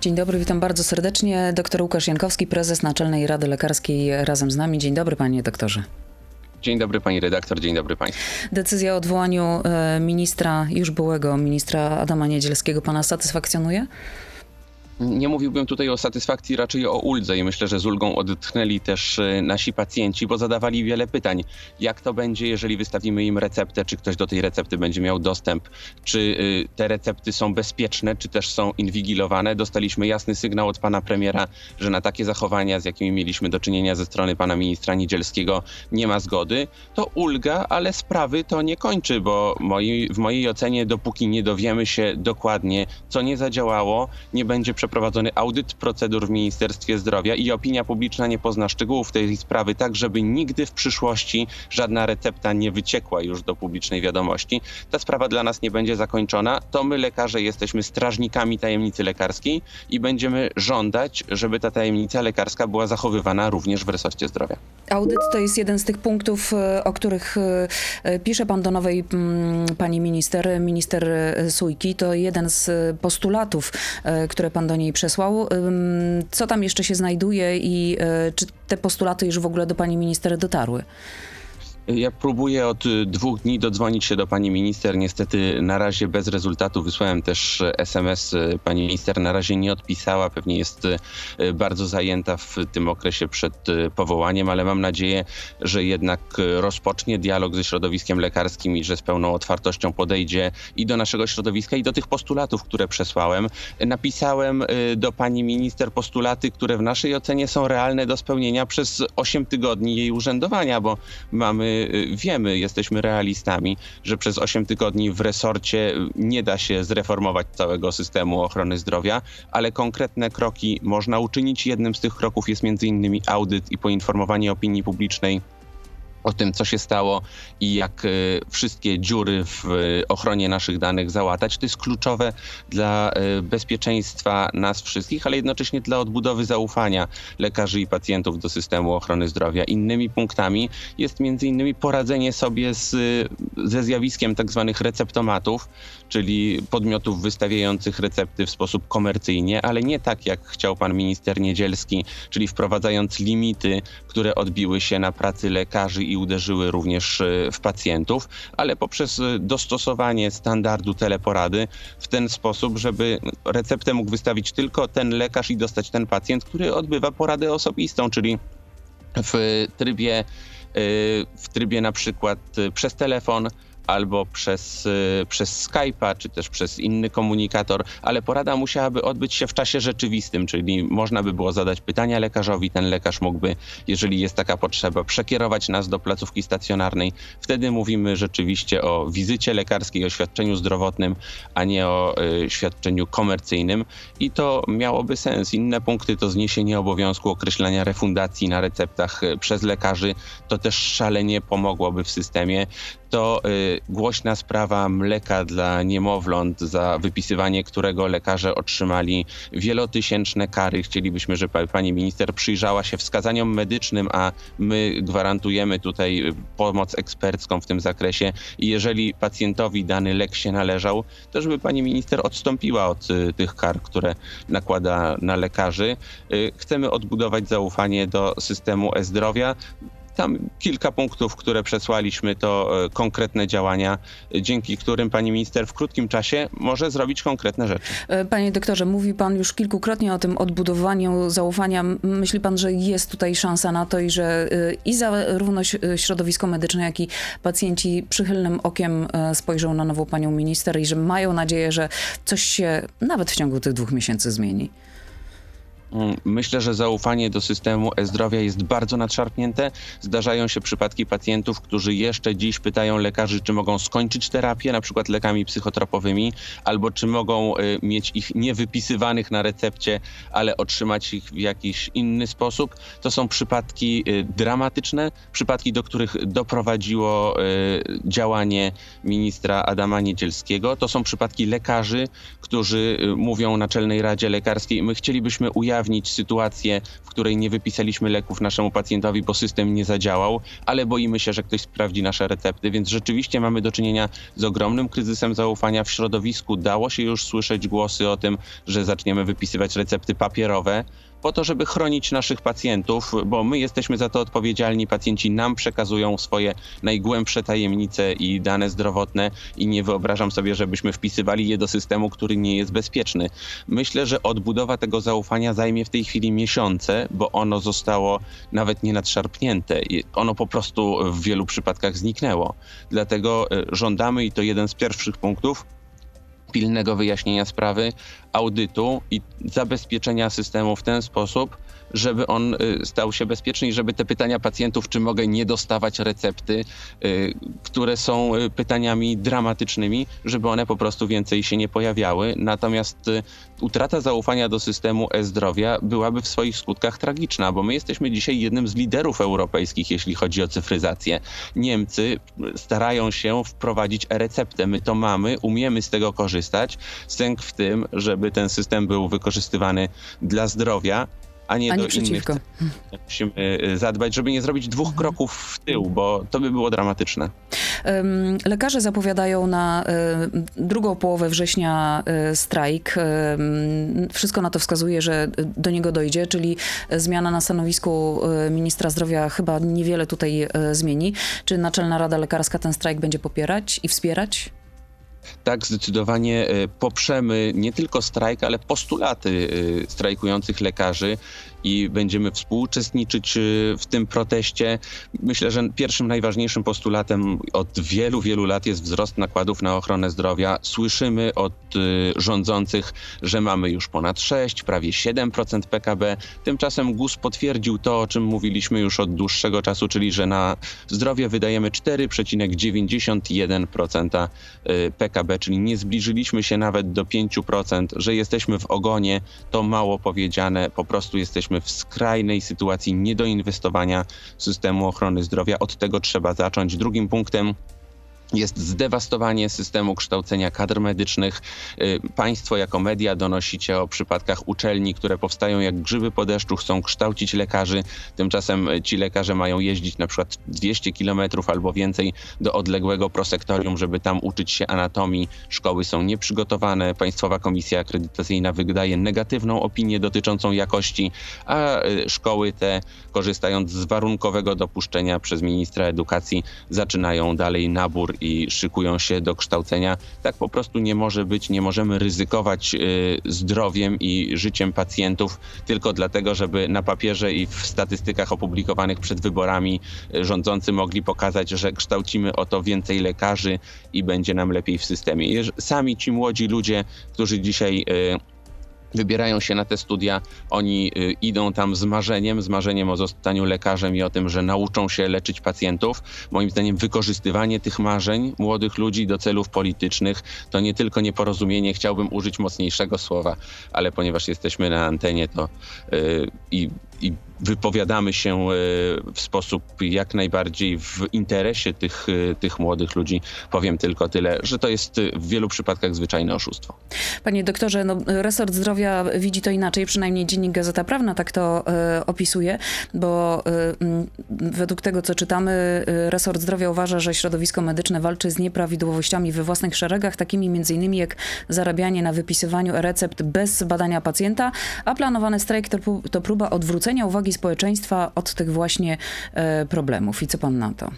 Dzień dobry, witam bardzo serdecznie. Doktor Łukasz Jankowski, prezes Naczelnej Rady Lekarskiej razem z nami. Dzień dobry panie doktorze. Dzień dobry pani redaktor, dzień dobry państwu. Decyzja o odwołaniu e, ministra, już byłego ministra Adama Niedzielskiego pana satysfakcjonuje? Nie mówiłbym tutaj o satysfakcji, raczej o uldze i myślę, że z ulgą odetchnęli też e, nasi pacjenci, bo zadawali wiele pytań. Jak to będzie, jeżeli wystawimy im receptę, czy ktoś do tej recepty będzie miał dostęp, czy e, te recepty są bezpieczne, czy też są inwigilowane. Dostaliśmy jasny sygnał od pana premiera, że na takie zachowania, z jakimi mieliśmy do czynienia ze strony pana ministra Niedzielskiego, nie ma zgody. To ulga, ale sprawy to nie kończy, bo moi, w mojej ocenie, dopóki nie dowiemy się dokładnie, co nie zadziałało, nie będzie przeprowadzony audyt procedur w Ministerstwie Zdrowia i opinia publiczna nie pozna szczegółów tej sprawy, tak żeby nigdy w przyszłości żadna recepta nie wyciekła już do publicznej wiadomości. Ta sprawa dla nas nie będzie zakończona. To my, lekarze, jesteśmy strażnikami tajemnicy lekarskiej i będziemy żądać, żeby ta tajemnica lekarska była zachowywana również w resorcie zdrowia. Audyt to jest jeden z tych punktów, e, o których e, pisze pan do nowej mm, pani minister, minister Sujki. To jeden z postulatów, e, które pan do niej przesłał. Co tam jeszcze się znajduje i e, czy te postulaty już w ogóle do pani minister dotarły? Ja próbuję od y, dwóch dni dodzwonić się do pani minister. Niestety na razie bez rezultatu. Wysłałem też SMS. Y, pani minister na razie nie odpisała. Pewnie jest y, bardzo zajęta w tym okresie przed powołaniem, ale mam nadzieję, że jednak rozpocznie dialog ze środowiskiem lekarskim i że z pełną otwartością podejdzie i do naszego środowiska, i do tych postulatów, które przesłałem. Napisałem do pani minister postulaty, które w naszej ocenie są realne do spełnienia przez 8 tygodni jej urzędowania, bo mamy Y, wiemy, jesteśmy realistami, że przez 8 tygodni w resorcie nie da się zreformować całego systemu ochrony zdrowia, ale konkretne kroki można uczynić. Jednym z tych kroków jest innymi audyt i poinformowanie opinii publicznej o tym, co się stało i jak e, wszystkie dziury w e, ochronie naszych danych załatać. To jest kluczowe dla e, bezpieczeństwa nas wszystkich, ale jednocześnie dla odbudowy zaufania lekarzy i pacjentów do systemu ochrony zdrowia. Innymi punktami jest między innymi poradzenie sobie z, ze zjawiskiem tak zwanych receptomatów, czyli podmiotów wystawiających recepty w sposób komercyjnie, ale nie tak jak chciał pan minister Niedzielski, czyli wprowadzając limity, które odbiły się na pracy lekarzy i uderzyły również e, w pacjentów, ale poprzez e, dostosowanie standardu teleporady w ten sposób, żeby receptę mógł wystawić tylko ten lekarz i dostać ten pacjent, który odbywa poradę osobistą, czyli w trybie, e, w trybie na przykład przez telefon, albo przez, y, przez Skype'a, czy też przez inny komunikator, ale porada musiałaby odbyć się w czasie rzeczywistym, czyli można by było zadać pytania lekarzowi, ten lekarz mógłby, jeżeli jest taka potrzeba, przekierować nas do placówki stacjonarnej. Wtedy mówimy rzeczywiście o wizycie lekarskiej, o świadczeniu zdrowotnym, a nie o y, świadczeniu komercyjnym i to miałoby sens. Inne punkty to zniesienie obowiązku określania refundacji na receptach y, przez lekarzy. To też szalenie pomogłoby w systemie to y, głośna sprawa mleka dla niemowląt, za wypisywanie którego lekarze otrzymali wielotysięczne kary. Chcielibyśmy, żeby pani minister przyjrzała się wskazaniom medycznym, a my gwarantujemy tutaj pomoc ekspercką w tym zakresie. I jeżeli pacjentowi dany lek się należał, to żeby pani minister odstąpiła od y, tych kar, które nakłada na lekarzy. Y, chcemy odbudować zaufanie do systemu e-zdrowia. Tam kilka punktów, które przesłaliśmy, to e, konkretne działania, dzięki którym pani minister w krótkim czasie może zrobić konkretne rzeczy. E, panie doktorze, mówi pan już kilkukrotnie o tym odbudowaniu zaufania. Myśli pan, że jest tutaj szansa na to i że e, i zarówno środowisko medyczne, jak i pacjenci przychylnym okiem spojrzą na nową panią minister i że mają nadzieję, że coś się nawet w ciągu tych dwóch miesięcy zmieni? Mm, myślę, że zaufanie do systemu e-zdrowia jest bardzo nadszarpnięte. Zdarzają się przypadki pacjentów, którzy jeszcze dziś pytają lekarzy, czy mogą skończyć terapię, na przykład lekami psychotropowymi, albo czy mogą y, mieć ich niewypisywanych na recepcie, ale otrzymać ich w jakiś inny sposób. To są przypadki y, dramatyczne, przypadki, do których doprowadziło y, działanie ministra Adama Niedzielskiego. To są przypadki lekarzy, którzy mówią Naczelnej Radzie Lekarskiej, my chcielibyśmy ujawnić ujawnić sytuację, w której nie wypisaliśmy leków naszemu pacjentowi, bo system nie zadziałał, ale boimy się, że ktoś sprawdzi nasze recepty, więc rzeczywiście mamy do czynienia z ogromnym kryzysem zaufania w środowisku. Dało się już słyszeć głosy o tym, że zaczniemy wypisywać recepty papierowe po to, żeby chronić naszych pacjentów, bo my jesteśmy za to odpowiedzialni. Pacjenci nam przekazują swoje najgłębsze tajemnice i dane zdrowotne i nie wyobrażam sobie, żebyśmy wpisywali je do systemu, który nie jest bezpieczny. Myślę, że odbudowa tego zaufania zajmie w tej chwili miesiące, bo ono zostało nawet nie nadszarpnięte. Ono po prostu w wielu przypadkach zniknęło. Dlatego e, żądamy, i to jeden z pierwszych punktów, pilnego wyjaśnienia sprawy, audytu i zabezpieczenia systemu w ten sposób, żeby on y, stał się bezpieczny i żeby te pytania pacjentów, czy mogę nie dostawać recepty, y, które są y, pytaniami dramatycznymi, żeby one po prostu więcej się nie pojawiały. Natomiast utrata zaufania do systemu e-zdrowia byłaby w swoich skutkach tragiczna, bo my jesteśmy dzisiaj jednym z liderów europejskich, jeśli chodzi o cyfryzację. Niemcy starają się wprowadzić e-receptę. My to mamy, umiemy z tego korzystać. Sęk w tym, żeby ten system był wykorzystywany dla zdrowia, a nie, a nie do przeciwko. innych. Musimy y, zadbać, żeby nie zrobić dwóch kroków w tył, bo to by było dramatyczne. Lekarze zapowiadają na y, drugą połowę września y, strajk. Wszystko na to wskazuje, że do niego dojdzie, czyli zmiana na stanowisku ministra zdrowia chyba niewiele tutaj zmieni. Czy Naczelna Rada Lekarska ten strajk będzie popierać i wspierać? Tak zdecydowanie e, poprzemy nie tylko strajk, ale postulaty e, strajkujących lekarzy i będziemy współuczestniczyć y, w tym proteście. Myślę, że pierwszym najważniejszym postulatem od wielu, wielu lat jest wzrost nakładów na ochronę zdrowia. Słyszymy od y, rządzących, że mamy już ponad 6, prawie 7% PKB. Tymczasem GUS potwierdził to, o czym mówiliśmy już od dłuższego czasu, czyli że na zdrowie wydajemy 4,91% y, PKB, czyli nie zbliżyliśmy się nawet do 5%, że jesteśmy w ogonie, to mało powiedziane, po prostu jesteśmy jesteśmy w skrajnej sytuacji niedoinwestowania systemu ochrony zdrowia. Od tego trzeba zacząć. Drugim punktem jest zdewastowanie systemu kształcenia kadr medycznych. Y, państwo jako media donosicie o przypadkach uczelni, które powstają jak grzyby po deszczu, chcą kształcić lekarzy. Tymczasem y, ci lekarze mają jeździć na przykład 200 kilometrów albo więcej do odległego prosektorium, żeby tam uczyć się anatomii. Szkoły są nieprzygotowane. Państwowa Komisja Akredytacyjna wydaje negatywną opinię dotyczącą jakości, a y, szkoły te, korzystając z warunkowego dopuszczenia przez ministra edukacji, zaczynają dalej nabór i szykują się do kształcenia. Tak po prostu nie może być, nie możemy ryzykować y, zdrowiem i życiem pacjentów tylko dlatego, żeby na papierze i w statystykach opublikowanych przed wyborami y, rządzący mogli pokazać, że kształcimy o to więcej lekarzy i będzie nam lepiej w systemie. Sami ci młodzi ludzie, którzy dzisiaj y, wybierają się na te studia, oni y, idą tam z marzeniem, z marzeniem o zostaniu lekarzem i o tym, że nauczą się leczyć pacjentów. Moim zdaniem wykorzystywanie tych marzeń młodych ludzi do celów politycznych to nie tylko nieporozumienie, chciałbym użyć mocniejszego słowa, ale ponieważ jesteśmy na antenie to yy, i, i wypowiadamy się e, w sposób jak najbardziej w interesie tych, e, tych młodych ludzi. Powiem tylko tyle, że to jest w wielu przypadkach zwyczajne oszustwo. Panie doktorze, no, resort zdrowia widzi to inaczej, przynajmniej dziennik Gazeta Prawna tak to e, opisuje, bo e, według tego, co czytamy, resort zdrowia uważa, że środowisko medyczne walczy z nieprawidłowościami we własnych szeregach, takimi między innymi jak zarabianie na wypisywaniu recept bez badania pacjenta, a planowany strajk to, to próba odwrócenia uwagi uwagi społeczeństwa od tych właśnie e, problemów. I co pan na to?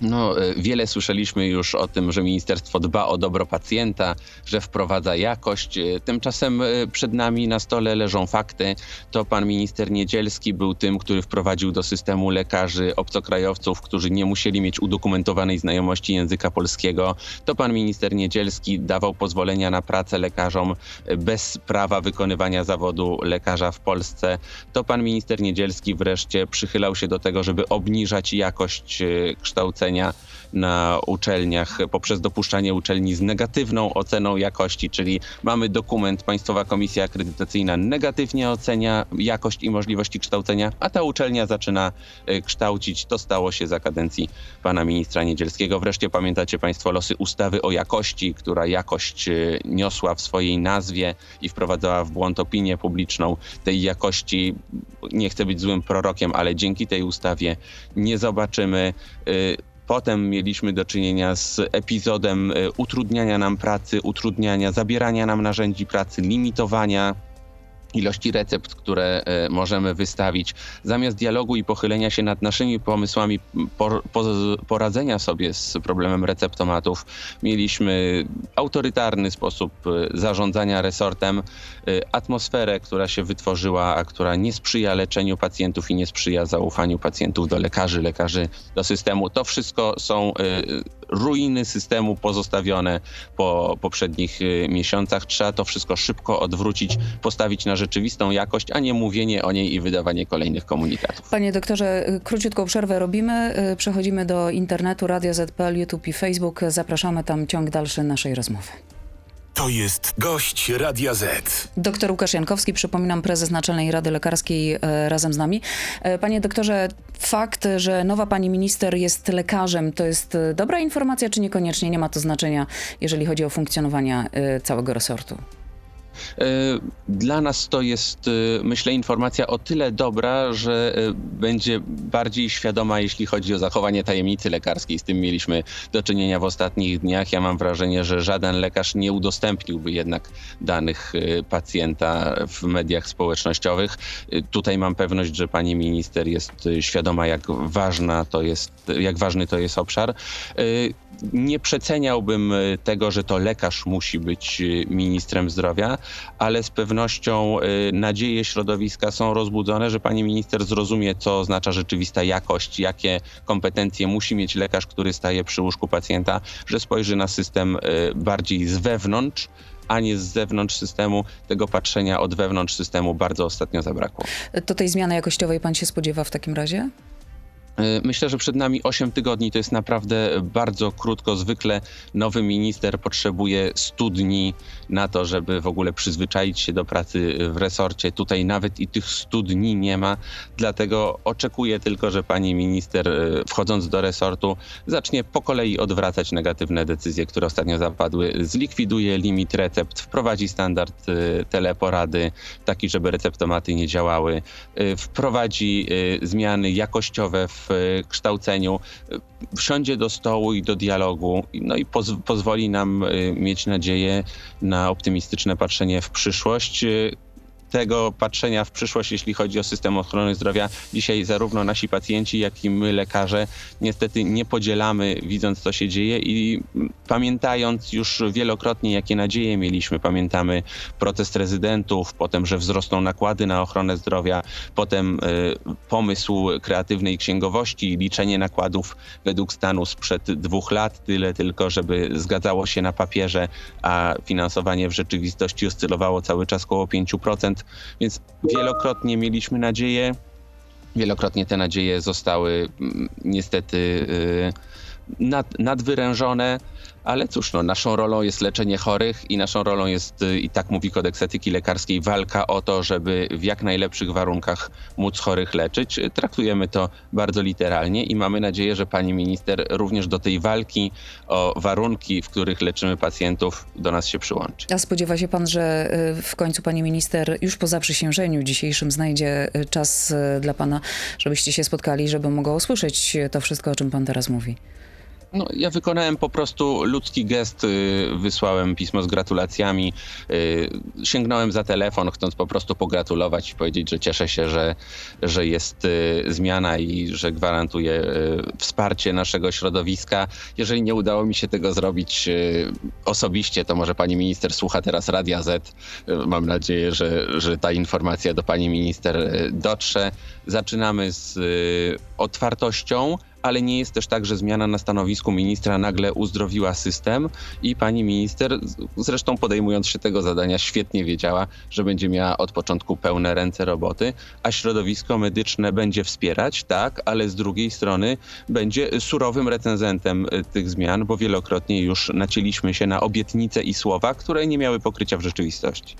No, e, wiele słyszeliśmy już o tym, że ministerstwo dba o dobro pacjenta, że wprowadza jakość. E, tymczasem e, przed nami na stole leżą fakty. To pan minister Niedzielski był tym, który wprowadził do systemu lekarzy obcokrajowców, którzy nie musieli mieć udokumentowanej znajomości języka polskiego. To pan minister Niedzielski dawał pozwolenia na pracę lekarzom bez prawa wykonywania zawodu lekarza w Polsce. To pan minister Niedzielski wreszcie przychylał się do tego, żeby obniżać jakość kształcenia kształcenia na uczelniach poprzez dopuszczanie uczelni z negatywną oceną jakości, czyli mamy dokument Państwowa Komisja Akredytacyjna negatywnie ocenia jakość i możliwości kształcenia, a ta uczelnia zaczyna e, kształcić. To stało się za kadencji pana ministra Niedzielskiego. Wreszcie pamiętacie Państwo losy ustawy o jakości, która jakość e, niosła w swojej nazwie i wprowadzała w błąd opinię publiczną. Tej jakości, nie chcę być złym prorokiem, ale dzięki tej ustawie nie zobaczymy. Potem mieliśmy do czynienia z epizodem e, utrudniania nam pracy, utrudniania, zabierania nam narzędzi pracy, limitowania ilości recept, które e, możemy wystawić, zamiast dialogu i pochylenia się nad naszymi pomysłami por, po, poradzenia sobie z problemem receptomatów, mieliśmy autorytarny sposób e, zarządzania resortem, e, atmosferę, która się wytworzyła, a która nie sprzyja leczeniu pacjentów i nie sprzyja zaufaniu pacjentów do lekarzy, lekarzy do systemu. To wszystko są ruiny systemu pozostawione po poprzednich miesiącach. Trzeba to wszystko szybko odwrócić, postawić na rzeczywistą jakość, a nie mówienie o niej i wydawanie kolejnych komunikatów. Panie doktorze, króciutką przerwę robimy. Przechodzimy do internetu, Radio ZPL, YouTube i Facebook. Zapraszamy tam ciąg dalszy naszej rozmowy. To jest gość Radia Z. Doktor Łukasz Jankowski, przypominam, prezes Naczelnej Rady Lekarskiej e, razem z nami. E, panie doktorze, fakt, że nowa pani minister jest lekarzem, to jest e, dobra informacja, czy niekoniecznie nie ma to znaczenia, jeżeli chodzi o funkcjonowanie całego resortu? Dla nas to jest, e, myślę, informacja o tyle dobra, że e, będzie bardziej świadoma, jeśli chodzi o zachowanie tajemnicy lekarskiej. Z tym mieliśmy do czynienia w ostatnich dniach. Ja mam wrażenie, że żaden lekarz nie udostępniłby jednak danych pacjenta w mediach społecznościowych. Tutaj mam pewność, że pani minister jest świadoma, jak ważna to jest, jak ważny to jest obszar nie przeceniałbym e, tego, że to lekarz musi być e, ministrem zdrowia, ale z pewnością e, nadzieje środowiska są rozbudzone, że pani minister zrozumie, co oznacza rzeczywista jakość, jakie kompetencje musi mieć lekarz, który staje przy łóżku pacjenta, że spojrzy na system bardziej z wewnątrz a nie z zewnątrz systemu. Tego patrzenia od wewnątrz systemu bardzo ostatnio zabrakło. To tej zmiany jakościowej pan się spodziewa w takim razie? E, myślę, że przed nami 8 tygodni to jest naprawdę bardzo krótko. Zwykle nowy minister potrzebuje 100 dni na to, żeby w ogóle przyzwyczaić się do pracy w resorcie. Tutaj nawet i tych 100 dni nie ma, dlatego oczekuję tylko, że pani minister e, wchodząc do resortu zacznie po kolei odwracać negatywne decyzje, które ostatnio zapadły. Zlikwiduje limit recept, wprowadzi standard e, teleporady, taki, żeby receptomaty nie działały, wprowadzi zmiany jakościowe w kształceniu, wsiądzie do stołu i do dialogu, no i poz pozwoli nam y, mieć nadzieję na optymistyczne patrzenie w przyszłość tego patrzenia w przyszłość, jeśli chodzi o system ochrony zdrowia, dzisiaj zarówno nasi pacjenci, jak i my, lekarze, niestety nie podzielamy, widząc co się dzieje i pamiętając już wielokrotnie, jakie nadzieje mieliśmy. Pamiętamy protest rezydentów, potem, że wzrosną nakłady na ochronę zdrowia, potem y, pomysł kreatywnej księgowości, liczenie nakładów według stanu sprzed dwóch lat, tyle tylko, żeby zgadzało się na papierze, a finansowanie w rzeczywistości oscylowało cały czas około 5% więc wielokrotnie mieliśmy nadzieję, wielokrotnie te nadzieje zostały mm, niestety y, nad, nadwyrężone ale cóż, no, naszą rolą jest leczenie chorych i naszą rolą jest, y, i tak mówi kodeks etyki lekarskiej, walka o to, żeby w jak najlepszych warunkach móc chorych leczyć. Traktujemy to bardzo literalnie i mamy nadzieję, że pani minister również do tej walki o warunki, w których leczymy pacjentów, do nas się przyłączy. A spodziewa się pan, że y, w końcu pani minister już po zaprzysiężeniu dzisiejszym znajdzie y, czas dla pana, żebyście się spotkali, żeby mogła usłyszeć to wszystko, o czym pan teraz mówi? No, ja wykonałem po prostu ludzki gest, y, wysłałem pismo z gratulacjami, y, sięgnąłem za telefon, chcąc po prostu pogratulować i powiedzieć, że cieszę się, że, że jest y, zmiana i że gwarantuje wsparcie naszego środowiska. Jeżeli nie udało mi się tego zrobić osobiście, to może pani minister słucha teraz Radia Z. Mam nadzieję, że, że ta informacja do pani minister dotrze. Zaczynamy z otwartością, ale nie jest też tak, że zmiana na stanowisku ministra nagle uzdrowiła system i pani minister, zresztą podejmując się tego zadania, świetnie wiedziała, że będzie miała od początku pełne ręce roboty, a środowisko medyczne będzie wspierać, tak, ale z drugiej strony będzie surowym recenzentem y, tych zmian, bo wielokrotnie już nacięliśmy się na obietnice i słowa, które nie miały pokrycia w rzeczywistości.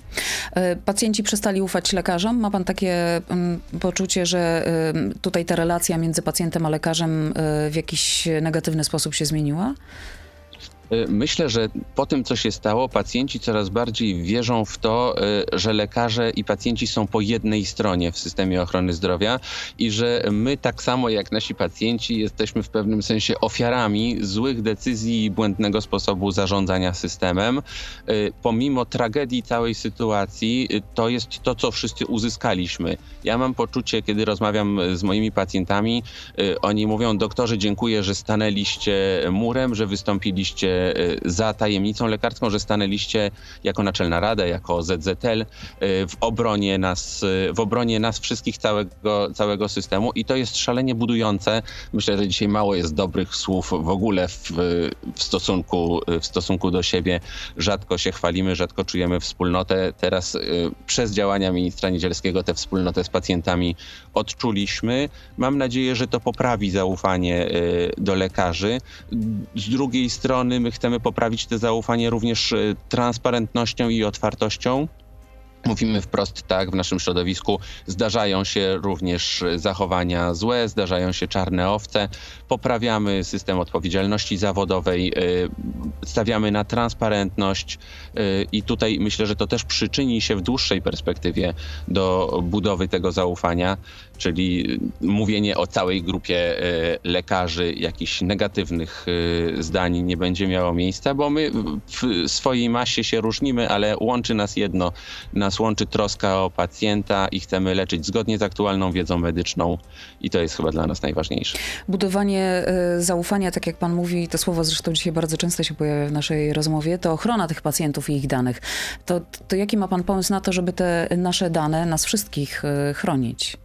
E, pacjenci przestali ufać lekarzom? Ma pan takie um, poczucie, że um, tutaj ta relacja między pacjentem a lekarzem w jakiś negatywny sposób się zmieniła? Y, myślę, że po tym, co się stało, pacjenci coraz bardziej wierzą w to, y, że lekarze i pacjenci są po jednej stronie w systemie ochrony zdrowia i że my, tak samo jak nasi pacjenci, jesteśmy w pewnym sensie ofiarami złych decyzji i błędnego sposobu zarządzania systemem. Y, pomimo tragedii całej sytuacji, to jest to, co wszyscy uzyskaliśmy. Ja mam poczucie, kiedy rozmawiam z moimi pacjentami, oni mówią: Doktorze, dziękuję, że stanęliście murem, że wystąpiliście za tajemnicą lekarską, że stanęliście jako Naczelna Rada, jako ZZL y, w obronie nas, y, w obronie nas wszystkich, całego, całego systemu i to jest szalenie budujące. Myślę, że dzisiaj mało jest dobrych słów w ogóle w, w, stosunku, w stosunku do siebie. Rzadko się chwalimy, rzadko czujemy wspólnotę. Teraz przez działania ministra Niedzielskiego tę wspólnotę z pacjentami odczuliśmy. Mam nadzieję, że to poprawi zaufanie do lekarzy. Z drugiej strony my chcemy poprawić to zaufanie również e, transparentnością i otwartością. Mówimy wprost tak, w naszym środowisku zdarzają się również zachowania złe, zdarzają się czarne owce. Poprawiamy system odpowiedzialności zawodowej, e, stawiamy na transparentność e, i tutaj myślę, że to też przyczyni się w dłuższej perspektywie do budowy tego zaufania czyli mówienie o całej grupie e, lekarzy, jakichś negatywnych e, zdań nie będzie miało miejsca, bo my w swojej masie się różnimy, ale łączy nas jedno. Nas łączy troska o pacjenta i chcemy leczyć zgodnie z aktualną wiedzą medyczną i to jest chyba dla nas najważniejsze. Budowanie e, zaufania, tak jak pan mówi, to słowo zresztą dzisiaj bardzo często się pojawia w naszej rozmowie, to ochrona tych pacjentów i ich danych. To, to jaki ma pan pomysł na to, żeby te nasze dane, nas wszystkich chronić?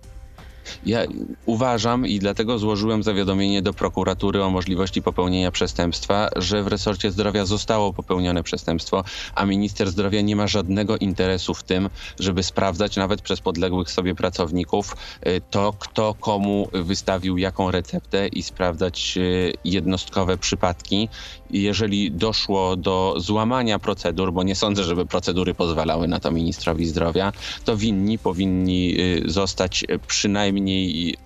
Ja uważam i dlatego złożyłem zawiadomienie do prokuratury o możliwości popełnienia przestępstwa, że w resorcie zdrowia zostało popełnione przestępstwo, a minister zdrowia nie ma żadnego interesu w tym, żeby sprawdzać nawet przez podległych sobie pracowników y, to, kto komu wystawił jaką receptę i sprawdzać y, jednostkowe przypadki. Jeżeli doszło do złamania procedur, bo nie sądzę, żeby procedury pozwalały na to ministrowi zdrowia, to winni powinni y, zostać przynajmniej времени и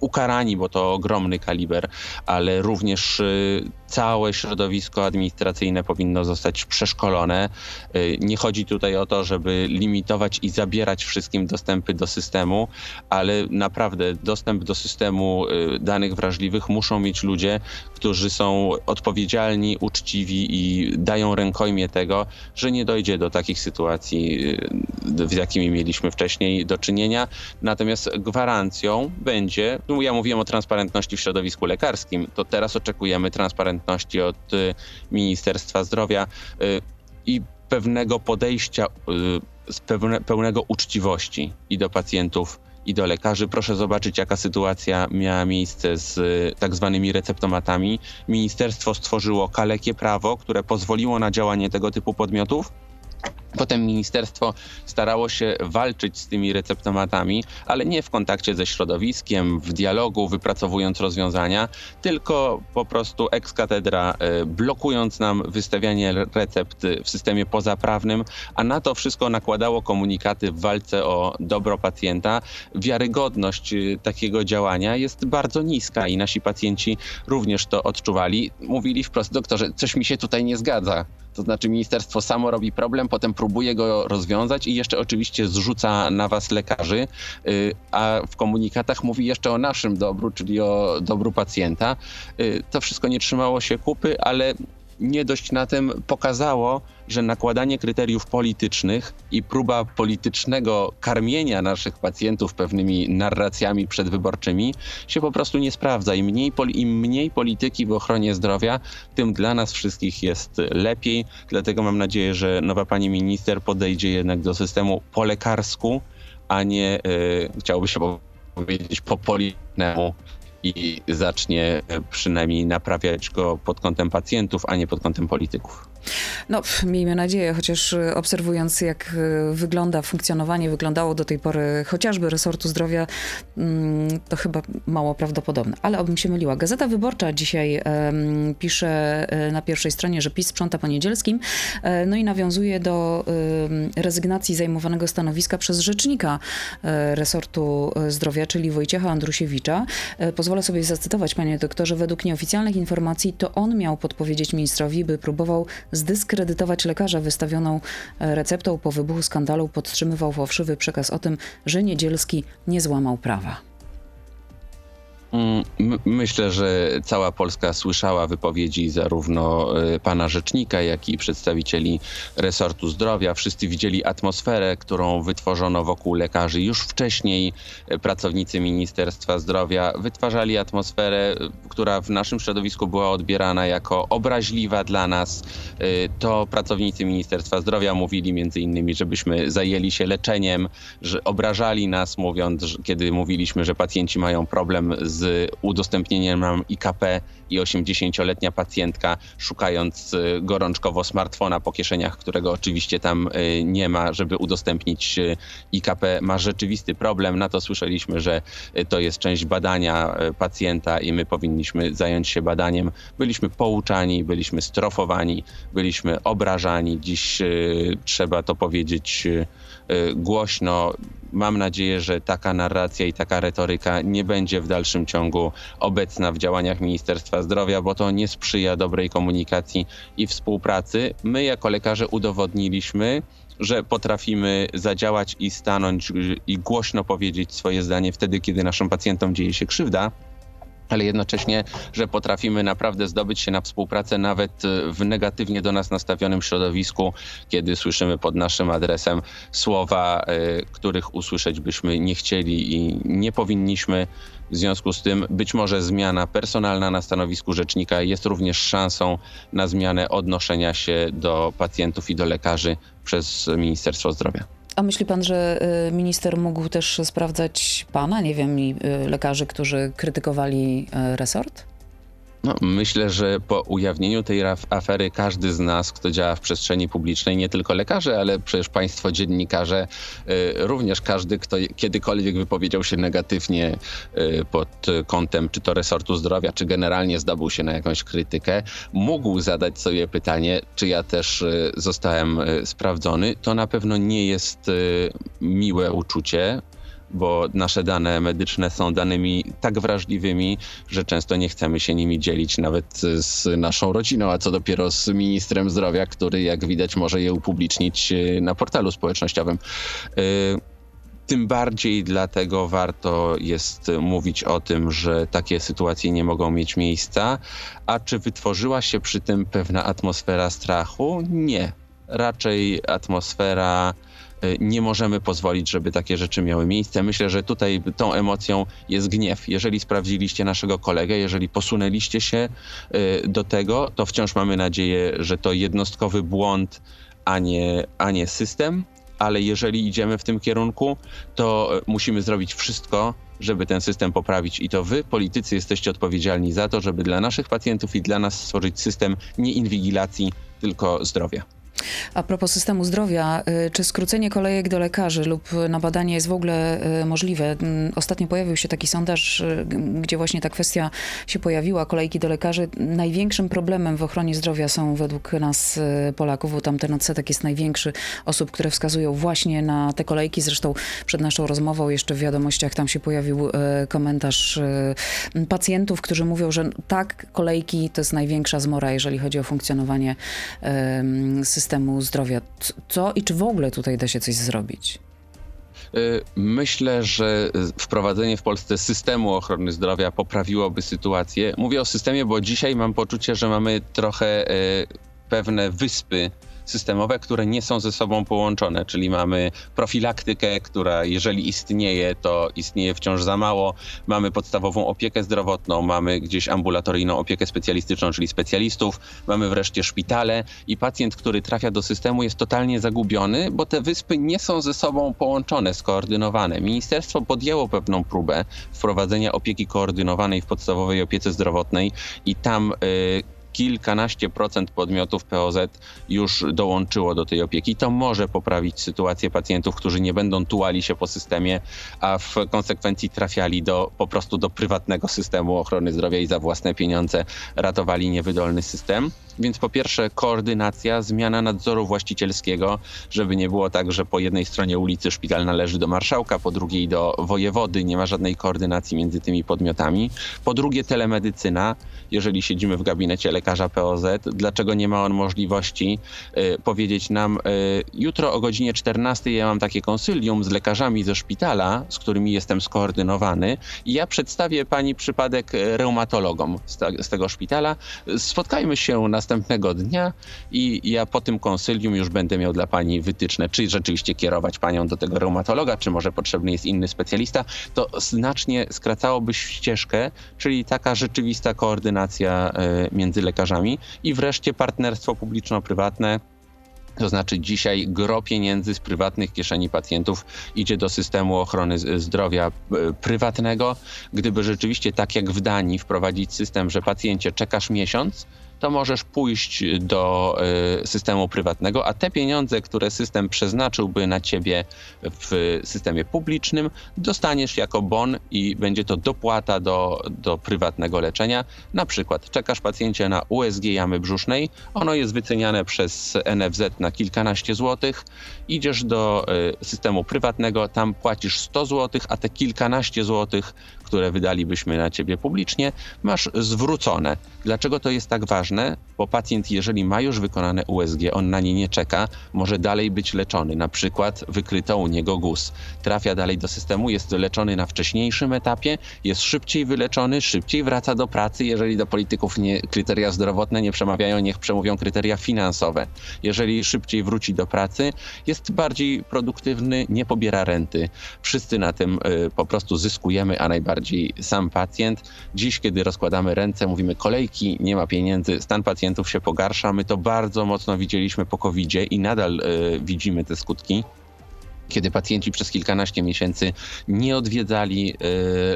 ukarani, bo to ogromny kaliber, ale również y, całe środowisko administracyjne powinno zostać przeszkolone. Y, nie chodzi tutaj o to, żeby limitować i zabierać wszystkim dostępy do systemu, ale naprawdę dostęp do systemu y, danych wrażliwych muszą mieć ludzie, którzy są odpowiedzialni, uczciwi i dają rękojmie tego, że nie dojdzie do takich sytuacji, z jakimi mieliśmy wcześniej do czynienia. Natomiast gwarancją będzie no ja mówiłem o transparentności w środowisku lekarskim, to teraz oczekujemy transparentności od y, Ministerstwa Zdrowia y, i pewnego podejścia, y, pewne, pełnego uczciwości i do pacjentów, i do lekarzy. Proszę zobaczyć, jaka sytuacja miała miejsce z tak zwanymi receptomatami. Ministerstwo stworzyło kalekie prawo, które pozwoliło na działanie tego typu podmiotów Potem ministerstwo starało się walczyć z tymi receptomatami, ale nie w kontakcie ze środowiskiem, w dialogu, wypracowując rozwiązania, tylko po prostu ex e, blokując nam wystawianie recept w systemie pozaprawnym, a na to wszystko nakładało komunikaty w walce o dobro pacjenta. Wiarygodność e, takiego działania jest bardzo niska i nasi pacjenci również to odczuwali. Mówili wprost, doktorze, coś mi się tutaj nie zgadza. To znaczy ministerstwo samo robi problem, potem próbuje go rozwiązać i jeszcze oczywiście zrzuca na was lekarzy, y, a w komunikatach mówi jeszcze o naszym dobru, czyli o dobru pacjenta. Y, to wszystko nie trzymało się kupy, ale nie dość na tym pokazało, że nakładanie kryteriów politycznych i próba politycznego karmienia naszych pacjentów pewnymi narracjami przedwyborczymi się po prostu nie sprawdza. Im mniej, Im mniej polityki w ochronie zdrowia, tym dla nas wszystkich jest lepiej. Dlatego mam nadzieję, że nowa pani minister podejdzie jednak do systemu po lekarsku, a nie, yy, chciałoby się powiedzieć, po politycznemu i zacznie przynajmniej naprawiać go pod kątem pacjentów, a nie pod kątem polityków. No, miejmy nadzieję, chociaż e, obserwując, jak e, wygląda funkcjonowanie, wyglądało do tej pory chociażby resortu zdrowia, mm, to chyba mało prawdopodobne. Ale obym się myliła. Gazeta Wyborcza dzisiaj um, pisze e, na pierwszej stronie, że PiS sprząta po niedzielskim, no i nawiązuje do um, rezygnacji zajmowanego stanowiska przez rzecznika resortu zdrowia, czyli Wojciecha Andrusiewicza. Pozwolę sobie zacytować, panie doktorze, według nieoficjalnych informacji to on miał podpowiedzieć ministrowi, by próbował zdyskredytować lekarza wystawioną receptą po wybuchu skandalu podtrzymywał fałszywy przekaz o tym, że Niedzielski nie złamał prawa. Mm, myślę, że cała Polska słyszała wypowiedzi zarówno y, pana rzecznika, jak i przedstawicieli resortu zdrowia. Wszyscy widzieli atmosferę, którą wytworzono wokół lekarzy. Już wcześniej y, pracownicy Ministerstwa Zdrowia wytwarzali atmosferę, y, która w naszym środowisku była odbierana jako obraźliwa dla nas. To pracownicy Ministerstwa Zdrowia mówili między innymi, żebyśmy zajęli się leczeniem, że obrażali nas, mówiąc, kiedy mówiliśmy, że pacjenci mają problem z z udostępnieniem nam IKP i 80-letnia pacjentka szukając y, gorączkowo smartfona po kieszeniach, którego oczywiście tam y, nie ma, żeby udostępnić y, IKP, ma rzeczywisty problem. Na to słyszeliśmy, że to jest część badania pacjenta i my powinniśmy zająć się badaniem. Byliśmy pouczani, byliśmy strofowani, byliśmy obrażani. Dziś trzeba to powiedzieć głośno mam nadzieję, że taka narracja i taka retoryka nie będzie w dalszym ciągu obecna w działaniach Ministerstwa Zdrowia, bo to nie sprzyja dobrej komunikacji i współpracy. My jako lekarze udowodniliśmy, że potrafimy zadziałać i stanąć i głośno powiedzieć swoje zdanie wtedy, kiedy naszym pacjentom dzieje się krzywda ale jednocześnie, że potrafimy naprawdę zdobyć się na współpracę nawet e, w negatywnie do nas nastawionym środowisku, kiedy słyszymy pod naszym adresem słowa, e, których usłyszeć byśmy nie chcieli i nie powinniśmy. W związku z tym być może zmiana personalna na stanowisku rzecznika jest również szansą na zmianę odnoszenia się do pacjentów i do lekarzy przez Ministerstwo Zdrowia. A myśli pan, że y, minister mógł też sprawdzać pana, nie wiem, y, lekarzy, którzy krytykowali y, resort? No, myślę, że po ujawnieniu tej afery każdy z nas, kto działa w przestrzeni publicznej, nie tylko lekarze, ale przecież państwo dziennikarze, y, również każdy, kto kiedykolwiek wypowiedział się negatywnie y, pod kątem czy to resortu zdrowia, czy generalnie zdobył się na jakąś krytykę, mógł zadać sobie pytanie, czy ja też y, zostałem sprawdzony. To na pewno nie jest miłe uczucie bo nasze dane medyczne są danymi tak wrażliwymi, że często nie chcemy się nimi dzielić nawet z naszą rodziną, a co dopiero z ministrem zdrowia, który jak widać może je upublicznić e, na portalu społecznościowym. E, tym bardziej dlatego warto jest mówić o tym, że takie sytuacje nie mogą mieć miejsca. A czy wytworzyła się przy tym pewna atmosfera strachu? Nie. Raczej atmosfera Y, nie możemy pozwolić, żeby takie rzeczy miały miejsce. Myślę, że tutaj tą emocją jest gniew. Jeżeli sprawdziliście naszego kolegę, jeżeli posunęliście się y, do tego, to wciąż mamy nadzieję, że to jednostkowy błąd, a nie, a nie system. Ale jeżeli idziemy w tym kierunku, to y, musimy zrobić wszystko, żeby ten system poprawić. I to wy, politycy, jesteście odpowiedzialni za to, żeby dla naszych pacjentów i dla nas stworzyć system nie inwigilacji, tylko zdrowia. A propos systemu zdrowia, y, czy skrócenie kolejek do lekarzy lub na badanie jest w ogóle y, możliwe? Mm, ostatnio pojawił się taki sondaż, y, gdzie właśnie ta kwestia się pojawiła, kolejki do lekarzy. Największym problemem w ochronie zdrowia są według nas Polaków, bo tam ten odsetek jest największy osób, które wskazują właśnie na te kolejki. Zresztą przed naszą rozmową jeszcze w wiadomościach tam się pojawił komentarz pacjentów, którzy mówią, że tak, kolejki to jest największa zmora, jeżeli chodzi o funkcjonowanie systemu systemu zdrowia. Co i czy w ogóle tutaj da się coś zrobić? Y, myślę, że wprowadzenie w Polsce systemu ochrony zdrowia poprawiłoby sytuację. Mówię o systemie, bo dzisiaj mam poczucie, że mamy trochę y, pewne wyspy systemowe, które nie są ze sobą połączone, czyli mamy profilaktykę, która jeżeli istnieje, to istnieje wciąż za mało. Mamy podstawową opiekę zdrowotną, mamy gdzieś ambulatoryjną opiekę specjalistyczną, czyli specjalistów, mamy wreszcie szpitale i pacjent, który trafia do systemu jest totalnie zagubiony, bo te wyspy nie są ze sobą połączone, skoordynowane. Ministerstwo podjęło pewną próbę wprowadzenia opieki koordynowanej w podstawowej opiece zdrowotnej i tam y, kilkanaście procent podmiotów POZ już dołączyło do tej opieki. To może poprawić sytuację pacjentów, którzy nie będą tułali się po systemie, a w konsekwencji trafiali do, po prostu do prywatnego systemu ochrony zdrowia i za własne pieniądze ratowali niewydolny system. Więc po pierwsze koordynacja, zmiana nadzoru właścicielskiego, żeby nie było tak, że po jednej stronie ulicy szpital należy do marszałka, po drugiej do wojewody, nie ma żadnej koordynacji między tymi podmiotami. Po drugie telemedycyna, jeżeli siedzimy w gabinecie lekarza POZ, dlaczego nie ma on możliwości y, powiedzieć nam, y, jutro o godzinie 14 ja mam takie konsylium z lekarzami ze szpitala, z którymi jestem skoordynowany i ja przedstawię pani przypadek y, reumatologom z, te, z tego szpitala. Spotkajmy się następnego dnia i ja po tym konsylium już będę miał dla pani wytyczne, czy rzeczywiście kierować panią do tego reumatologa, czy może potrzebny jest inny specjalista. To znacznie skracałoby ścieżkę, czyli taka rzeczywista koordynacja między lekarzami i wreszcie partnerstwo publiczno-prywatne. To znaczy dzisiaj gro pieniędzy z prywatnych kieszeni pacjentów idzie do systemu ochrony zdrowia e, prywatnego. Gdyby rzeczywiście tak jak w Danii wprowadzić system, że pacjencie czekasz miesiąc, to możesz pójść do y, systemu prywatnego, a te pieniądze, które system przeznaczyłby na ciebie w systemie publicznym, dostaniesz jako bon i będzie to dopłata do, do prywatnego leczenia. Na przykład czekasz pacjencie na USG jamy brzusznej, ono jest wyceniane przez NFZ na kilkanaście złotych, idziesz do y, systemu prywatnego, tam płacisz 100 złotych, a te kilkanaście złotych które wydalibyśmy na ciebie publicznie, masz zwrócone. Dlaczego to jest tak ważne? Bo pacjent, jeżeli ma już wykonane USG, on na nie nie czeka, może dalej być leczony. Na przykład wykryto u niego guz. Trafia dalej do systemu, jest leczony na wcześniejszym etapie, jest szybciej wyleczony, szybciej wraca do pracy. Jeżeli do polityków nie, kryteria zdrowotne nie przemawiają, niech przemówią kryteria finansowe. Jeżeli szybciej wróci do pracy, jest bardziej produktywny, nie pobiera renty. Wszyscy na tym y, po prostu zyskujemy, a najbardziej bardziej sam pacjent. Dziś, kiedy rozkładamy ręce, mówimy kolejki, nie ma pieniędzy, stan pacjentów się pogarsza. My to bardzo mocno widzieliśmy po covid i nadal y, widzimy te skutki kiedy pacjenci przez kilkanaście miesięcy nie odwiedzali y,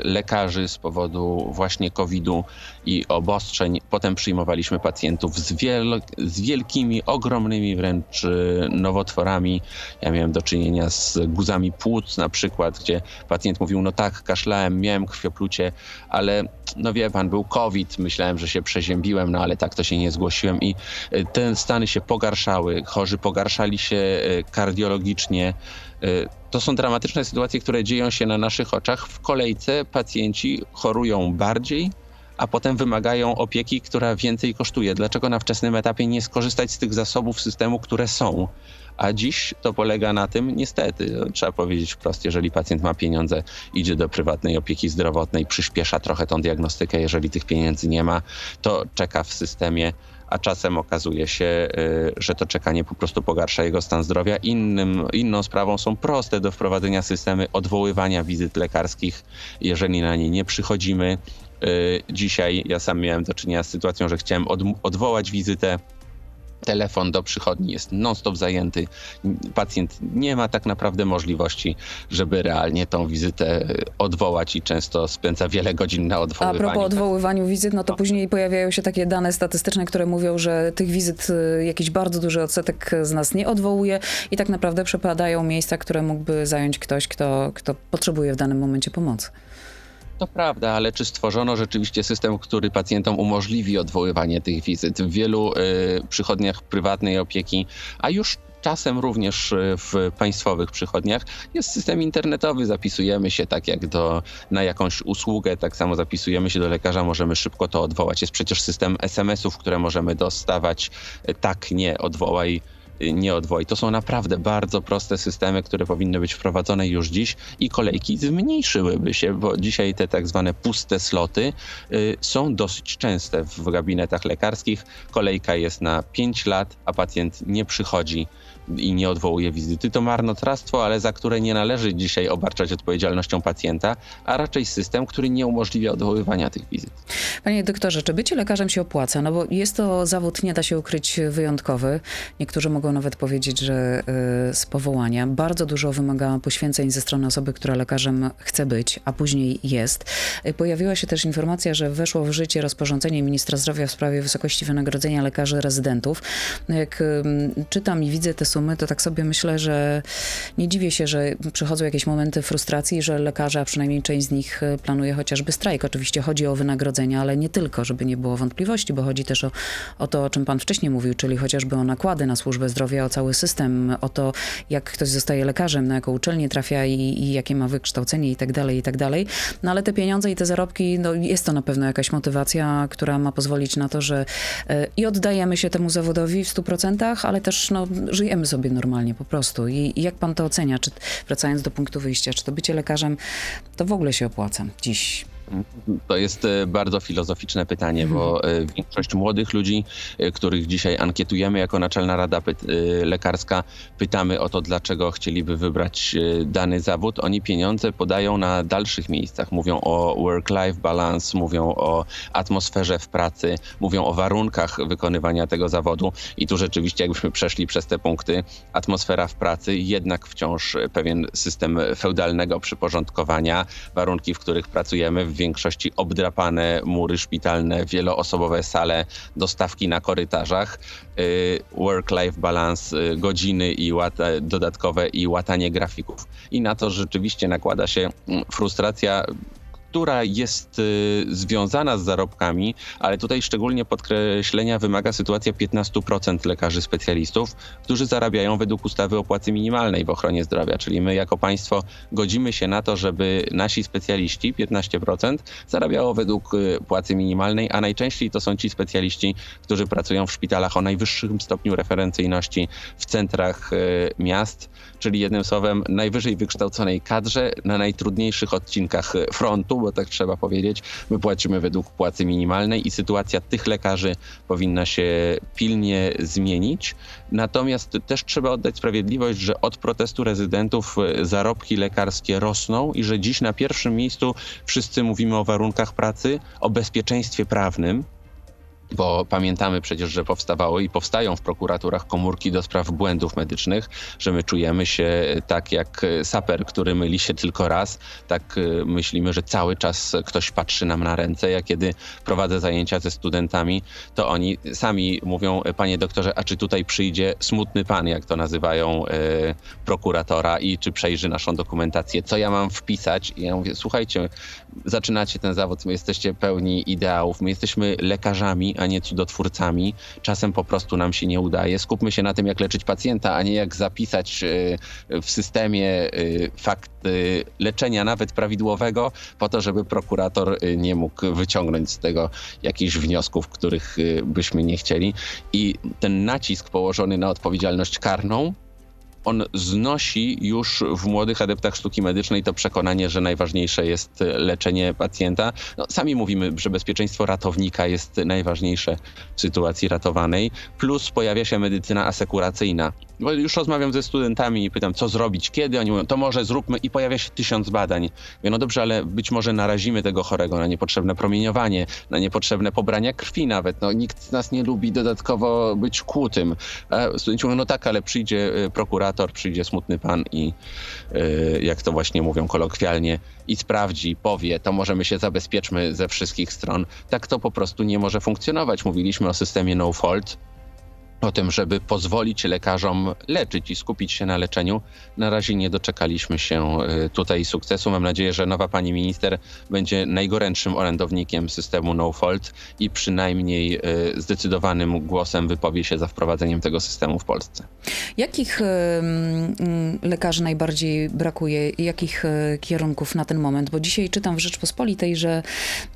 lekarzy z powodu właśnie COVID-u i obostrzeń. Potem przyjmowaliśmy pacjentów z, wiel z wielkimi, ogromnymi wręcz y, nowotworami. Ja miałem do czynienia z guzami płuc na przykład, gdzie pacjent mówił, no tak, kaszlałem, miałem krwioplucie, ale no wie pan, był COVID, myślałem, że się przeziębiłem, no ale tak to się nie zgłosiłem i y, te stany się pogarszały, chorzy pogarszali się kardiologicznie, to są dramatyczne sytuacje, które dzieją się na naszych oczach. W kolejce pacjenci chorują bardziej, a potem wymagają opieki, która więcej kosztuje. Dlaczego na wczesnym etapie nie skorzystać z tych zasobów systemu, które są? A dziś to polega na tym, niestety, trzeba powiedzieć wprost, jeżeli pacjent ma pieniądze, idzie do prywatnej opieki zdrowotnej, przyspiesza trochę tą diagnostykę, jeżeli tych pieniędzy nie ma, to czeka w systemie a czasem okazuje się, y, że to czekanie po prostu pogarsza jego stan zdrowia. Innym, inną sprawą są proste do wprowadzenia systemy odwoływania wizyt lekarskich, jeżeli na nie nie przychodzimy. Y, dzisiaj ja sam miałem do czynienia z sytuacją, że chciałem odwołać wizytę telefon do przychodni jest non-stop zajęty. Pacjent nie ma tak naprawdę możliwości, żeby realnie tą wizytę odwołać i często spędza wiele godzin na odwoływaniu. A propos odwoływaniu wizyt, no to no. później pojawiają się takie dane statystyczne, które mówią, że tych wizyt y, jakiś bardzo duży odsetek z nas nie odwołuje i tak naprawdę przepadają miejsca, które mógłby zająć ktoś, kto, kto potrzebuje w danym momencie pomocy. To prawda, ale czy stworzono rzeczywiście system, który pacjentom umożliwi odwoływanie tych wizyt? W wielu y, przychodniach prywatnej opieki, a już czasem również y, w państwowych przychodniach jest system internetowy. Zapisujemy się tak jak do, na jakąś usługę, tak samo zapisujemy się do lekarza, możemy szybko to odwołać. Jest przecież system SMS-ów, które możemy dostawać. Tak, nie, odwołaj nie odwoi. To są naprawdę bardzo proste systemy, które powinny być wprowadzone już dziś i kolejki zmniejszyłyby się, bo dzisiaj te tak zwane puste sloty y, są dosyć częste w gabinetach lekarskich. Kolejka jest na 5 lat, a pacjent nie przychodzi i nie odwołuje wizyty. To marnotrawstwo, ale za które nie należy dzisiaj obarczać odpowiedzialnością pacjenta, a raczej system, który nie umożliwia odwoływania tych wizyt. Panie doktorze, czy bycie lekarzem się opłaca? No bo jest to zawód, nie da się ukryć, wyjątkowy. Niektórzy mogą nawet powiedzieć, że y, z powołania bardzo dużo wymaga poświęceń ze strony osoby, która lekarzem chce być, a później jest. Y, Pojawiła się też informacja, że weszło w życie rozporządzenie ministra zdrowia w sprawie wysokości wynagrodzenia lekarzy rezydentów. No Jak czytam i widzę te sumy, to tak sobie myślę, że nie dziwię się, że przychodzą jakieś momenty frustracji, że lekarze, a przynajmniej część z nich y, planuje chociażby strajk. Oczywiście chodzi o wynagrodzenia, ale nie tylko, żeby nie było wątpliwości, bo chodzi też o, o to, o czym pan wcześniej mówił, czyli chociażby o nakłady na służbę zdrowia, o cały system, o to, jak ktoś zostaje lekarzem, na jaką uczelnię trafia i, i jakie ma wykształcenie i tak dalej, i tak dalej. No ale te pieniądze i te zarobki, no jest to na pewno jakaś motywacja, która ma pozwolić na to, że y, i oddajemy się temu zawodowi w 100%, ale też no, żyjemy sobie normalnie po prostu. I, I jak pan to ocenia? Czy, wracając do punktu wyjścia, czy to bycie lekarzem to w ogóle się opłaca dziś? To jest e, bardzo filozoficzne pytanie, bo e, większość młodych ludzi, e, których dzisiaj ankietujemy jako Naczelna Rada Py- Lekarska, pytamy o to, dlaczego chcieliby wybrać dany zawód. Oni pieniądze podają na dalszych miejscach. Mówią o work-life balance, mówią o atmosferze w pracy, mówią o warunkach wykonywania tego zawodu. I tu rzeczywiście, jakbyśmy przeszli przez te punkty, atmosfera w pracy, jednak wciąż pewien system feudalnego przyporządkowania, warunki, w których pracujemy, w większości obdrapane mury szpitalne, wieloosobowe sale, dostawki na korytarzach, y, work-life balance, y, godziny i łata, dodatkowe i łatanie grafików. I na to rzeczywiście nakłada się mm, frustracja która jest y, związana z zarobkami, ale tutaj szczególnie podkreślenia wymaga sytuacja 15% lekarzy specjalistów, którzy zarabiają według ustawy o płacy minimalnej w ochronie zdrowia. Czyli my jako państwo godzimy się na to, żeby nasi specjaliści, 15%, zarabiało według y, płacy minimalnej, a najczęściej to są ci specjaliści, którzy pracują w szpitalach o najwyższym stopniu referencyjności w centrach y, miast, czyli jednym słowem najwyżej wykształconej kadrze na najtrudniejszych odcinkach frontu, bo tak trzeba powiedzieć. My płacimy według płacy minimalnej i sytuacja tych lekarzy powinna się pilnie zmienić. Natomiast też trzeba oddać sprawiedliwość, że od protestu rezydentów y, zarobki lekarskie rosną i że dziś na pierwszym miejscu wszyscy mówimy o warunkach pracy, o bezpieczeństwie prawnym. Bo pamiętamy przecież, że powstawały i powstają w prokuraturach komórki do spraw błędów medycznych, że my czujemy się tak jak saper, który myli się tylko raz, tak y, myślimy, że cały czas ktoś patrzy nam na ręce. Ja kiedy prowadzę zajęcia ze studentami, to oni sami mówią, panie doktorze, a czy tutaj przyjdzie smutny pan, jak to nazywają, y, prokuratora i czy przejrzy naszą dokumentację, co ja mam wpisać? I ja mówię, słuchajcie, zaczynacie ten zawód, my jesteście pełni ideałów, my jesteśmy lekarzami, a nie cudotwórcami. Czasem po prostu nam się nie udaje. Skupmy się na tym, jak leczyć pacjenta, a nie jak zapisać y, w systemie y, fakt y, leczenia nawet prawidłowego, po to, żeby prokurator nie mógł wyciągnąć z tego jakichś wniosków, których byśmy nie chcieli. I ten nacisk położony na odpowiedzialność karną, on znosi już w młodych adeptach sztuki medycznej to przekonanie, że najważniejsze jest leczenie pacjenta. No, sami mówimy, że bezpieczeństwo ratownika jest najważniejsze w sytuacji ratowanej, plus pojawia się medycyna asekuracyjna. Bo już rozmawiam ze studentami i pytam, co zrobić, kiedy? Oni mówią, to może zróbmy i pojawia się tysiąc badań. Mówię, no dobrze, ale być może narazimy tego chorego na niepotrzebne promieniowanie, na niepotrzebne pobrania krwi nawet. No, nikt z nas nie lubi dodatkowo być kłutym. A studenci mówią, no tak, ale przyjdzie y, prokurator, przyjdzie smutny pan i y, jak to właśnie mówią kolokwialnie, i sprawdzi, powie, to możemy się zabezpieczmy ze wszystkich stron. Tak to po prostu nie może funkcjonować. Mówiliśmy o systemie no fault, o tym, żeby pozwolić lekarzom leczyć i skupić się na leczeniu. Na razie nie doczekaliśmy się y, tutaj sukcesu. Mam nadzieję, że nowa pani minister będzie najgorętszym orędownikiem systemu no fault i przynajmniej y, zdecydowanym głosem wypowie się za wprowadzeniem tego systemu w Polsce. Jakich em, mm, lekarzy najbardziej brakuje? Jakich kierunków na ten moment? Bo dzisiaj czytam w Rzeczpospolitej, że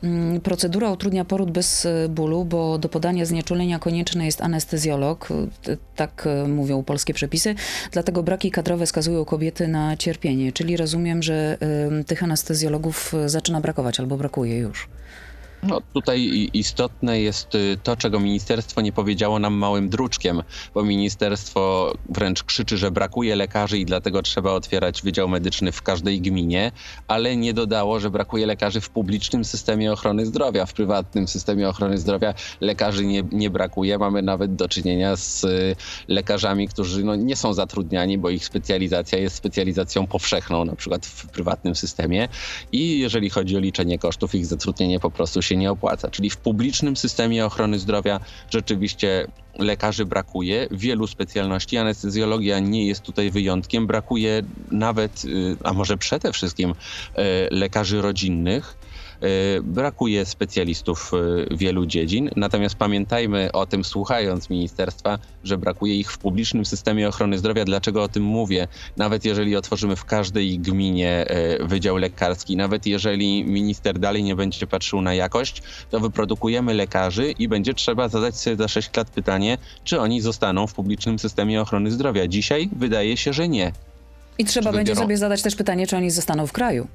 mm, procedura utrudnia poród bez bólu, bo do podania znieczulenia konieczny jest anestezjolog. Rok, y, tak y, mówią polskie przepisy. Dlatego braki kadrowe skazują kobiety na cierpienie. Czyli rozumiem, że tych anestezjologów y, zaczyna brakować albo brakuje już. No, tutaj istotne jest y, to, czego ministerstwo nie powiedziało nam małym druczkiem, bo ministerstwo wręcz krzyczy, że brakuje lekarzy i dlatego trzeba otwierać wydział medyczny w każdej gminie, ale nie dodało, że brakuje lekarzy w publicznym systemie ochrony zdrowia. W prywatnym systemie ochrony zdrowia lekarzy nie, nie brakuje. Mamy nawet do czynienia z y, lekarzami, którzy no, nie są zatrudniani, bo ich specjalizacja jest specjalizacją powszechną, na przykład w prywatnym systemie. I jeżeli chodzi o liczenie kosztów, ich zatrudnienie po prostu się nie opłaca. Czyli w publicznym systemie ochrony zdrowia rzeczywiście lekarzy brakuje, wielu specjalności. Anestezjologia nie jest tutaj wyjątkiem. Brakuje nawet, y, a może przede wszystkim, y, lekarzy rodzinnych. Y, Brakuje specjalistów y, wielu dziedzin, natomiast pamiętajmy o tym, słuchając ministerstwa, że brakuje ich w publicznym systemie ochrony zdrowia. Dlaczego o tym mówię? Nawet jeżeli otworzymy w każdej gminie y, wydział lekarski, nawet jeżeli minister dalej nie będzie patrzył na jakość, to wyprodukujemy lekarzy i będzie trzeba zadać sobie za 6 lat pytanie, czy oni zostaną w publicznym systemie ochrony zdrowia. Dzisiaj wydaje się, że nie. I trzeba będzie sobie zadać też pytanie, czy oni zostaną w kraju.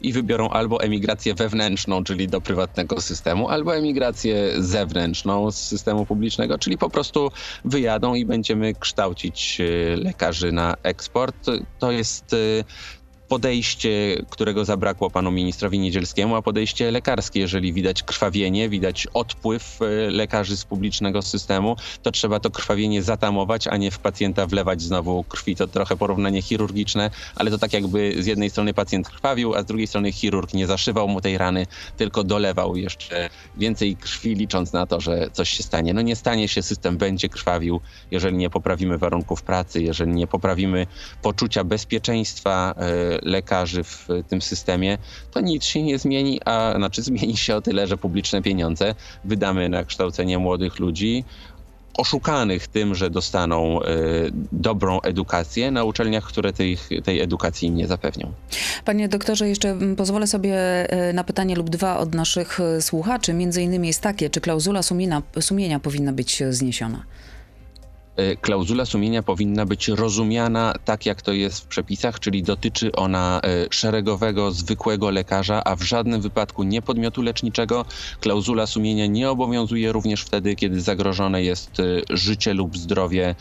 I wybiorą albo emigrację wewnętrzną, czyli do prywatnego systemu, albo emigrację zewnętrzną z systemu publicznego, czyli po prostu wyjadą i będziemy kształcić e, lekarzy na eksport. To jest e, podejście, którego zabrakło panu ministrowi Niedzielskiemu, a podejście lekarskie. Jeżeli widać krwawienie, widać odpływ e, lekarzy z publicznego systemu, to trzeba to krwawienie zatamować, a nie w pacjenta wlewać znowu krwi. To trochę porównanie chirurgiczne, ale to tak jakby z jednej strony pacjent krwawił, a z drugiej strony chirurg nie zaszywał mu tej rany, tylko dolewał jeszcze więcej krwi, licząc na to, że coś się stanie. No nie stanie się, system będzie krwawił, jeżeli nie poprawimy warunków pracy, jeżeli nie poprawimy poczucia bezpieczeństwa e, lekarzy w tym systemie, to nic się nie zmieni, a znaczy zmieni się o tyle, że publiczne pieniądze wydamy na kształcenie młodych ludzi, oszukanych tym, że dostaną e, dobrą edukację na uczelniach, które tej, tej edukacji nie zapewnią. Panie doktorze, jeszcze mm, pozwolę sobie e, na pytanie lub dwa od naszych e, słuchaczy. Między innymi jest takie, czy klauzula sumienia, sumienia powinna być zniesiona? E, Klauzula sumienia powinna być rozumiana tak, jak to jest w przepisach, czyli dotyczy ona e, szeregowego, zwykłego lekarza, a w żadnym wypadku nie podmiotu leczniczego. Klauzula sumienia nie obowiązuje również wtedy, kiedy zagrożone jest e, życie lub zdrowie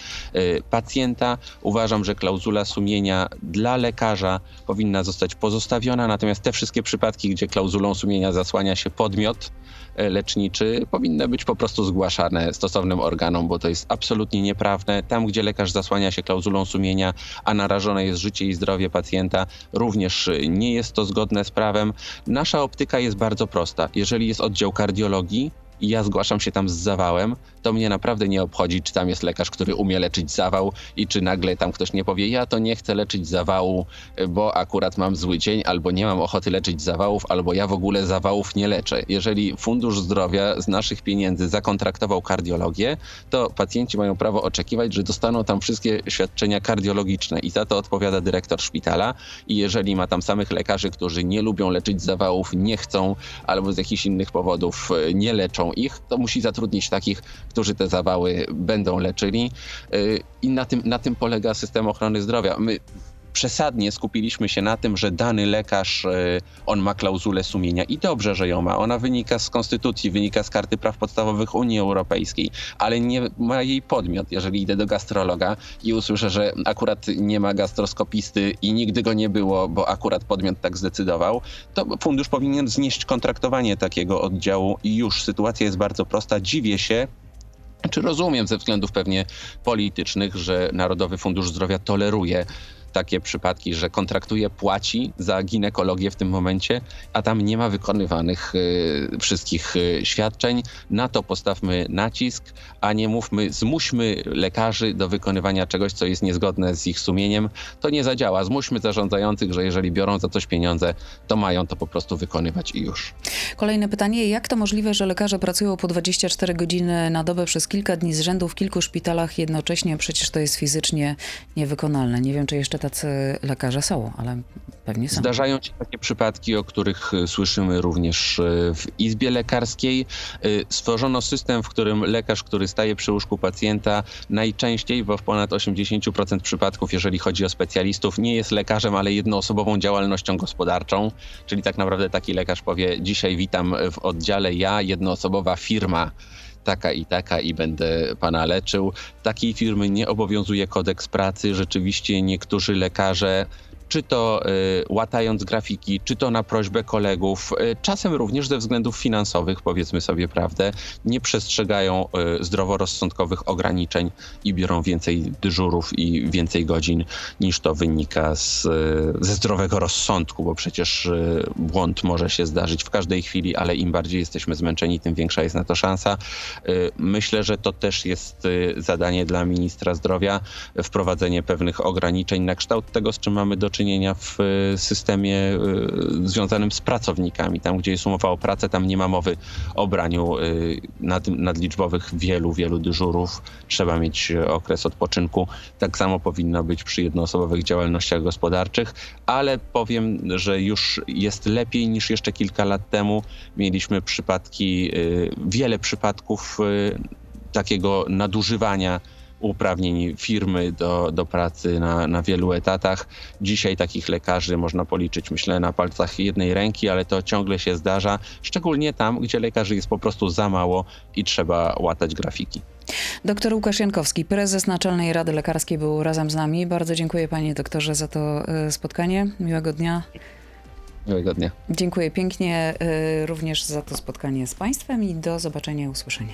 pacjenta. Uważam, że klauzula sumienia dla lekarza powinna zostać pozostawiona, natomiast te wszystkie przypadki, gdzie klauzulą sumienia zasłania się podmiot, leczniczy powinny być po prostu zgłaszane stosownym organom, bo to jest absolutnie nieprawne. Tam, gdzie lekarz zasłania się klauzulą sumienia, a narażone jest życie i zdrowie pacjenta, również nie jest to zgodne z prawem. Nasza optyka jest bardzo prosta. Jeżeli jest oddział kardiologii, i ja zgłaszam się tam z zawałem, to mnie naprawdę nie obchodzi, czy tam jest lekarz, który umie leczyć zawał i czy nagle tam ktoś nie powie, ja to nie chcę leczyć zawału, bo akurat mam zły dzień, albo nie mam ochoty leczyć zawałów, albo ja w ogóle zawałów nie leczę. Jeżeli Fundusz Zdrowia z naszych pieniędzy zakontraktował kardiologię, to pacjenci mają prawo oczekiwać, że dostaną tam wszystkie świadczenia kardiologiczne i za to odpowiada dyrektor szpitala i jeżeli ma tam samych lekarzy, którzy nie lubią leczyć zawałów, nie chcą albo z jakichś innych powodów e, nie leczą ich, to musi zatrudnić takich, którzy te zawały będą leczyli. Y, I na tym, na tym polega system ochrony zdrowia. My przesadnie skupiliśmy się na tym, że dany lekarz, y, on ma klauzulę sumienia i dobrze, że ją ma. Ona wynika z konstytucji, wynika z karty praw podstawowych Unii Europejskiej, ale nie ma jej podmiot. Jeżeli idę do gastrologa i usłyszę, że akurat nie ma gastroskopisty i nigdy go nie było, bo akurat podmiot tak zdecydował, to fundusz powinien znieść kontraktowanie takiego oddziału i już sytuacja jest bardzo prosta. Dziwię się, czy rozumiem ze względów pewnie politycznych, że Narodowy Fundusz Zdrowia toleruje takie przypadki, że kontraktuje, płaci za ginekologię w tym momencie, a tam nie ma wykonywanych y, wszystkich y, świadczeń. Na to postawmy nacisk, a nie mówmy, zmuśmy lekarzy do wykonywania czegoś, co jest niezgodne z ich sumieniem. To nie zadziała. Zmuśmy zarządzających, że jeżeli biorą za coś pieniądze, to mają to po prostu wykonywać i już. Kolejne pytanie. Jak to możliwe, że lekarze pracują po 24 godziny na dobę przez kilka dni z rzędu w kilku szpitalach jednocześnie? Przecież to jest fizycznie niewykonalne. Nie wiem, czy jeszcze że tacy lekarze są, ale pewnie są. Zdarzają się takie przypadki, o których y, słyszymy również y, w Izbie Lekarskiej. Y, Stworzono system, w którym lekarz, który staje przy łóżku pacjenta, najczęściej, bo w ponad 80% przypadków, jeżeli chodzi o specjalistów, nie jest lekarzem, ale jednoosobową działalnością gospodarczą. Czyli tak naprawdę taki lekarz powie: Dzisiaj witam w oddziale ja, jednoosobowa firma taka i taka i będę pana leczył. Takiej firmy nie obowiązuje kodeks pracy. Rzeczywiście niektórzy lekarze czy to y, łatając grafiki, czy to na prośbę kolegów, y, czasem również ze względów finansowych, powiedzmy sobie prawdę, nie przestrzegają y, zdroworozsądkowych ograniczeń i biorą więcej dyżurów i więcej godzin niż to wynika z, ze zdrowego rozsądku, bo przecież błąd może się zdarzyć w każdej chwili, ale im bardziej jesteśmy zmęczeni, tym większa jest na to szansa. Myślę, że to też jest zadanie dla ministra zdrowia, wprowadzenie pewnych ograniczeń na kształt tego, z czym mamy do czynienia w y, systemie y, związanym z pracownikami. Tam, gdzie jest umowa o pracę, tam nie ma mowy o braniu y, nad, nadliczbowych wielu, wielu dyżurów. Trzeba mieć okres odpoczynku. Tak samo powinno być przy jednoosobowych działalnościach gospodarczych, ale powiem, że już jest lepiej niż jeszcze kilka lat temu. Mieliśmy przypadki, wiele przypadków takiego nadużywania uprawnień firmy do, do pracy na, na wielu etatach. Dzisiaj takich lekarzy można policzyć, myślę, na palcach jednej ręki, ale to ciągle się zdarza, szczególnie tam, gdzie lekarzy jest po prostu za mało i trzeba łatać grafiki. Doktor Łukasz Jankowski, prezes Naczelnej Rady Lekarskiej był razem z nami. Bardzo dziękuję panie doktorze za to y, spotkanie. Miłego dnia. Miłego dnia. Dziękuję pięknie y, również za to spotkanie z państwem i do zobaczenia i usłyszenia.